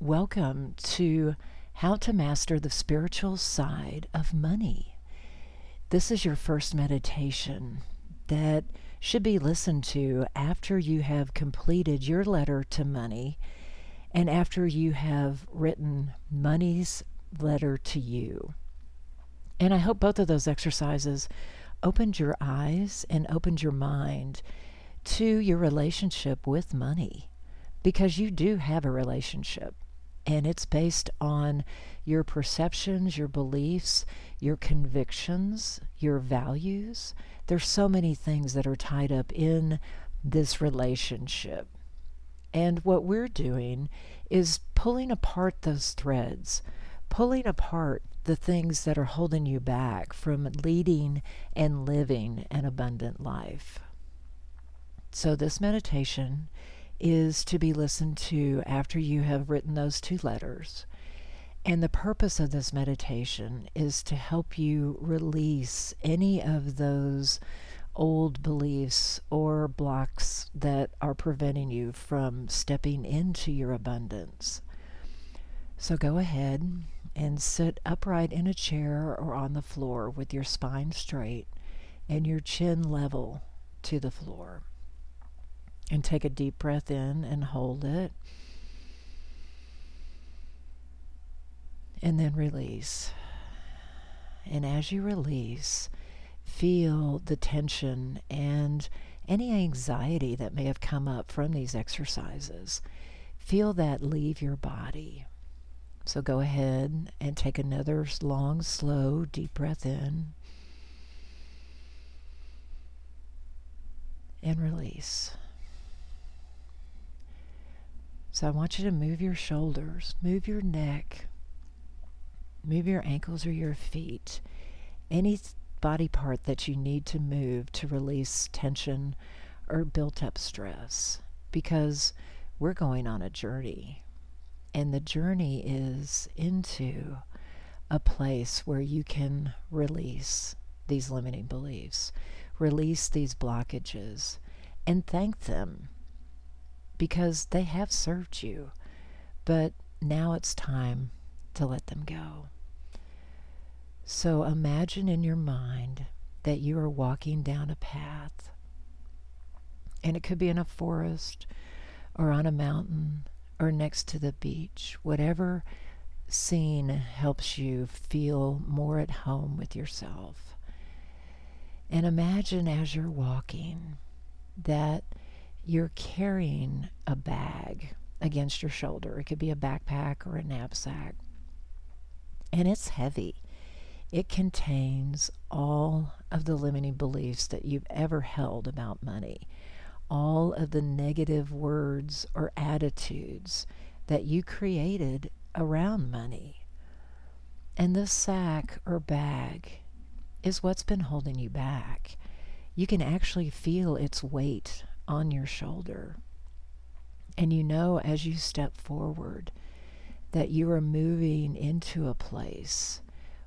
welcome to How to Master the Spiritual Side of Money. This is your first meditation that should be listened to after you have completed your letter to money and after you have written money's letter to you. And I hope both of those exercises opened your eyes and opened your mind to your relationship with money because you do have a relationship and it's based on your perceptions, your beliefs, your convictions, your values. There's so many things that are tied up in this relationship. And what we're doing is pulling apart those threads, pulling apart the things that are holding you back from leading and living an abundant life. So, this meditation is to be listened to after you have written those two letters. And the purpose of this meditation is to help you release any of those old beliefs or blocks that are preventing you from stepping into your abundance. So go ahead and sit upright in a chair or on the floor with your spine straight and your chin level to the floor. And take a deep breath in and hold it. And then release. And as you release, feel the tension and any anxiety that may have come up from these exercises. Feel that leave your body. So go ahead and take another long, slow, deep breath in. And release. So I want you to move your shoulders, move your neck, move your ankles or your feet. Any body part that you need to move to release tension or built up stress because we're going on a journey. And the journey is into a place where you can release these limiting beliefs, release these blockages, and thank them because they have served you. But now it's time to let them go. So imagine in your mind that you are walking down a path. And it could be in a forest or on a mountain or next to the beach, whatever scene helps you feel more at home with yourself. And imagine as you're walking that you're carrying a bag against your shoulder. It could be a backpack or a knapsack. And it's heavy. It contains all of the limiting beliefs that you've ever held about money, all of the negative words or attitudes that you created around money. And this sack or bag is what's been holding you back. You can actually feel its weight on your shoulder. And you know as you step forward that you are moving into a place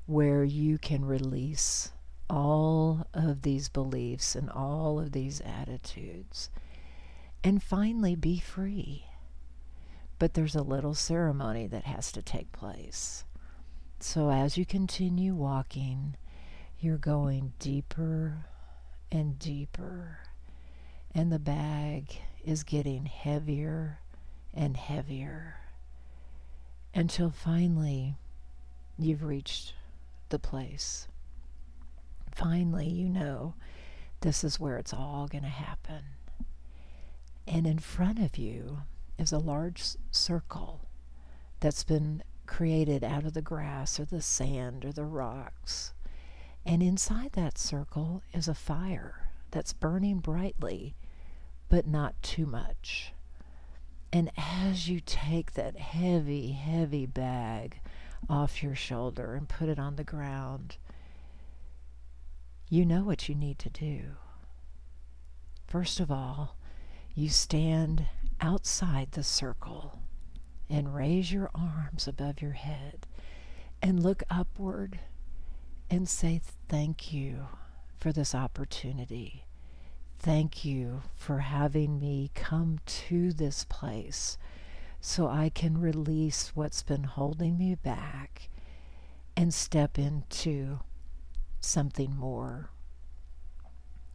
where you can release all of these beliefs and all of these attitudes and finally be free. But there's a little ceremony that has to take place. So as you continue walking, you're going deeper and deeper and the bag is getting heavier and heavier until finally you've reached the place. Finally, you know this is where it's all going to happen. And in front of you is a large circle that's been created out of the grass or the sand or the rocks. And inside that circle is a fire that's burning brightly but not too much. And as you take that heavy, heavy bag off your shoulder and put it on the ground, you know what you need to do. First of all, you stand outside the circle and raise your arms above your head and look upward and say thank you for this opportunity thank you for having me come to this place so I can release what's been holding me back and step into something more.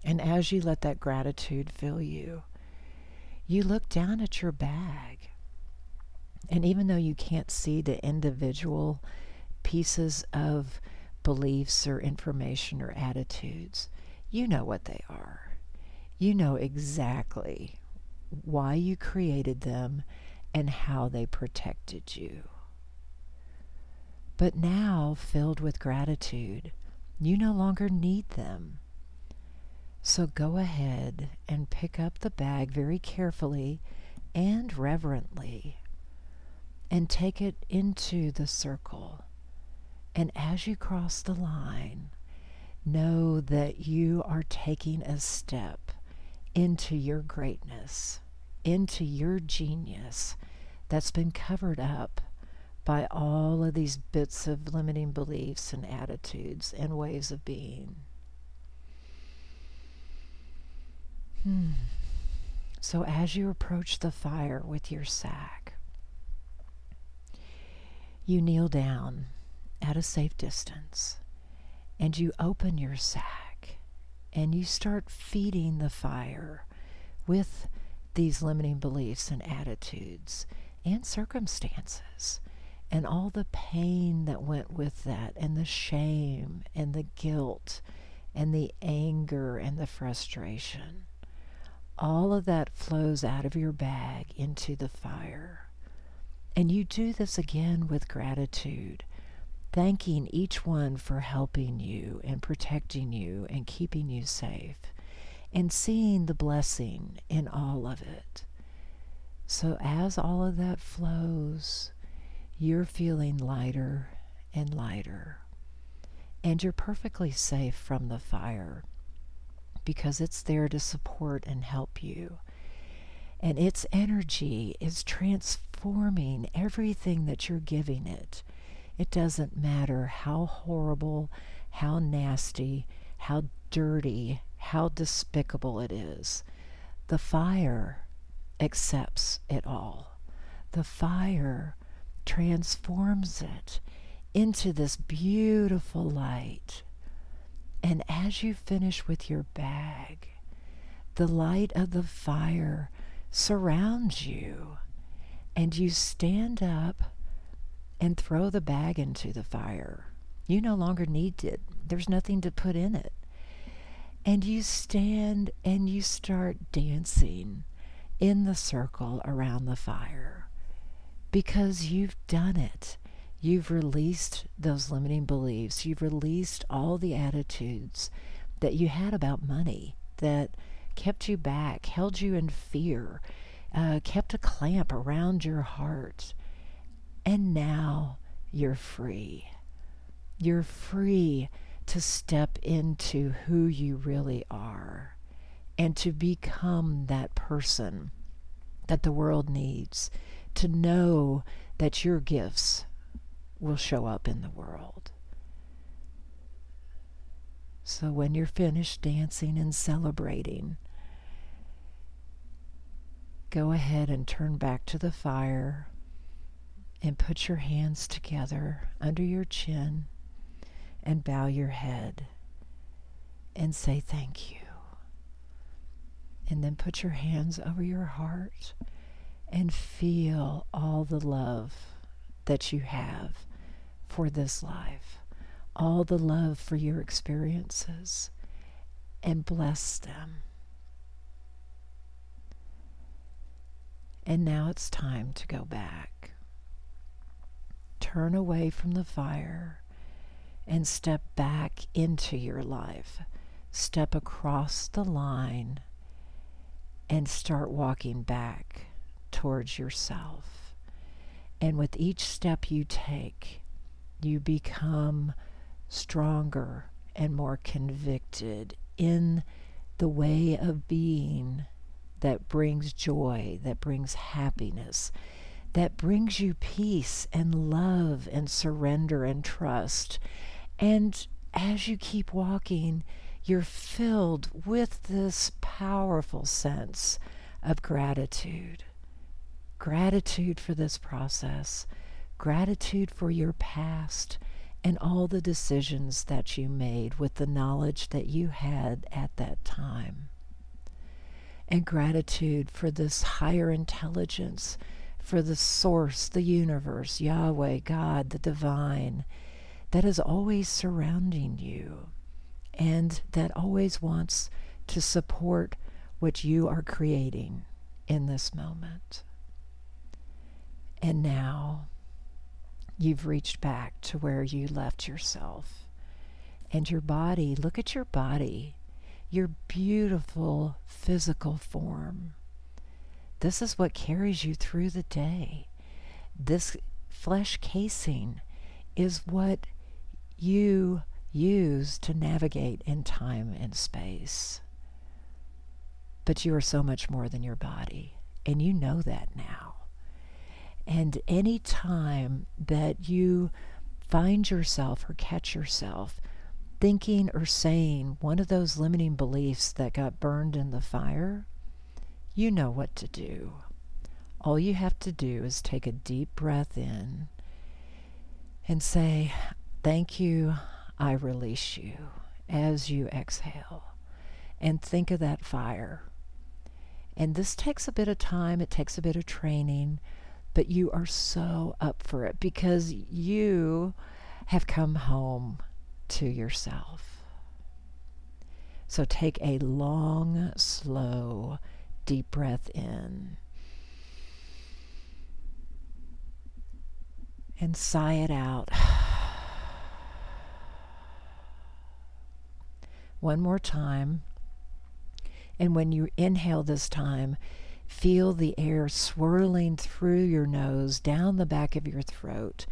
And as you let that gratitude fill you, you look down at your bag. And even though you can't see the individual pieces of beliefs or information or attitudes, you know what they are. You know exactly why you created them and how they protected you. But now, filled with gratitude, you no longer need them. So go ahead and pick up the bag very carefully and reverently and take it into the circle. And as you cross the line, know that you are taking a step into your greatness, into your genius that's been covered up by all of these bits of limiting beliefs and attitudes and ways of being. Hmm. So, as you approach the fire with your sack, you kneel down at a safe distance and you open your sack and you start feeding the fire with these limiting beliefs and attitudes and circumstances and all the pain that went with that and the shame and the guilt and the anger and the frustration. All of that flows out of your bag into the fire. And you do this again with gratitude thanking each one for helping you and protecting you and keeping you safe, and seeing the blessing in all of it. So, as all of that flows, you're feeling lighter and lighter. And you're perfectly safe from the fire because it's there to support and help you. And its energy is transforming everything that you're giving it it doesn't matter how horrible, how nasty, how dirty, how despicable it is. The fire accepts it all. The fire transforms it into this beautiful light. And as you finish with your bag, the light of the fire surrounds you, and you stand up and throw the bag into the fire. You no longer need it, there's nothing to put in it. And you stand and you start dancing in the circle around the fire because you've done it. You've released those limiting beliefs. You've released all the attitudes that you had about money that kept you back, held you in fear, uh, kept a clamp around your heart. And now you're free. You're free to step into who you really are and to become that person that the world needs, to know that your gifts will show up in the world. So when you're finished dancing and celebrating, go ahead and turn back to the fire and put your hands together under your chin and bow your head and say thank you. And then put your hands over your heart and feel all the love that you have for this life, all the love for your experiences, and bless them. And now it's time to go back turn away from the fire and step back into your life. Step across the line and start walking back towards yourself. And with each step you take, you become stronger and more convicted in the way of being that brings joy, that brings happiness, that brings you peace and love and surrender and trust. And as you keep walking, you're filled with this powerful sense of gratitude. Gratitude for this process, gratitude for your past and all the decisions that you made with the knowledge that you had at that time. And gratitude for this higher intelligence, for the source, the universe, Yahweh, God, the divine, that is always surrounding you and that always wants to support what you are creating in this moment. And now you've reached back to where you left yourself. And your body, look at your body, your beautiful physical form. This is what carries you through the day. This flesh casing is what you use to navigate in time and space. But you are so much more than your body, and you know that now. And any time that you find yourself or catch yourself thinking or saying one of those limiting beliefs that got burned in the fire, you know what to do. All you have to do is take a deep breath in and say, Thank you, I release you as you exhale. And think of that fire. And this takes a bit of time, it takes a bit of training, but you are so up for it because you have come home to yourself. So take a long, slow, deep breath in. And sigh it out. One more time. And when you inhale this time, feel the air swirling through your nose, down the back of your throat,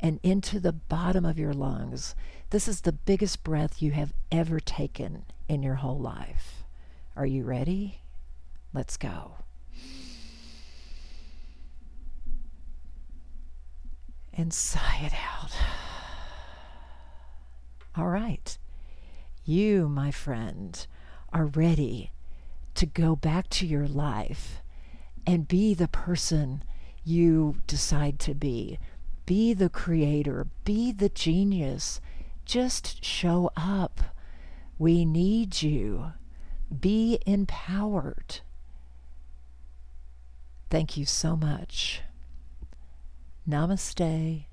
and into the bottom of your lungs. This is the biggest breath you have ever taken in your whole life. Are you ready? Let's go. And sigh it out. All right. You, my friend, are ready to go back to your life and be the person you decide to be. Be the creator, be the genius. Just show up. We need you. Be empowered. Thank you so much. Namaste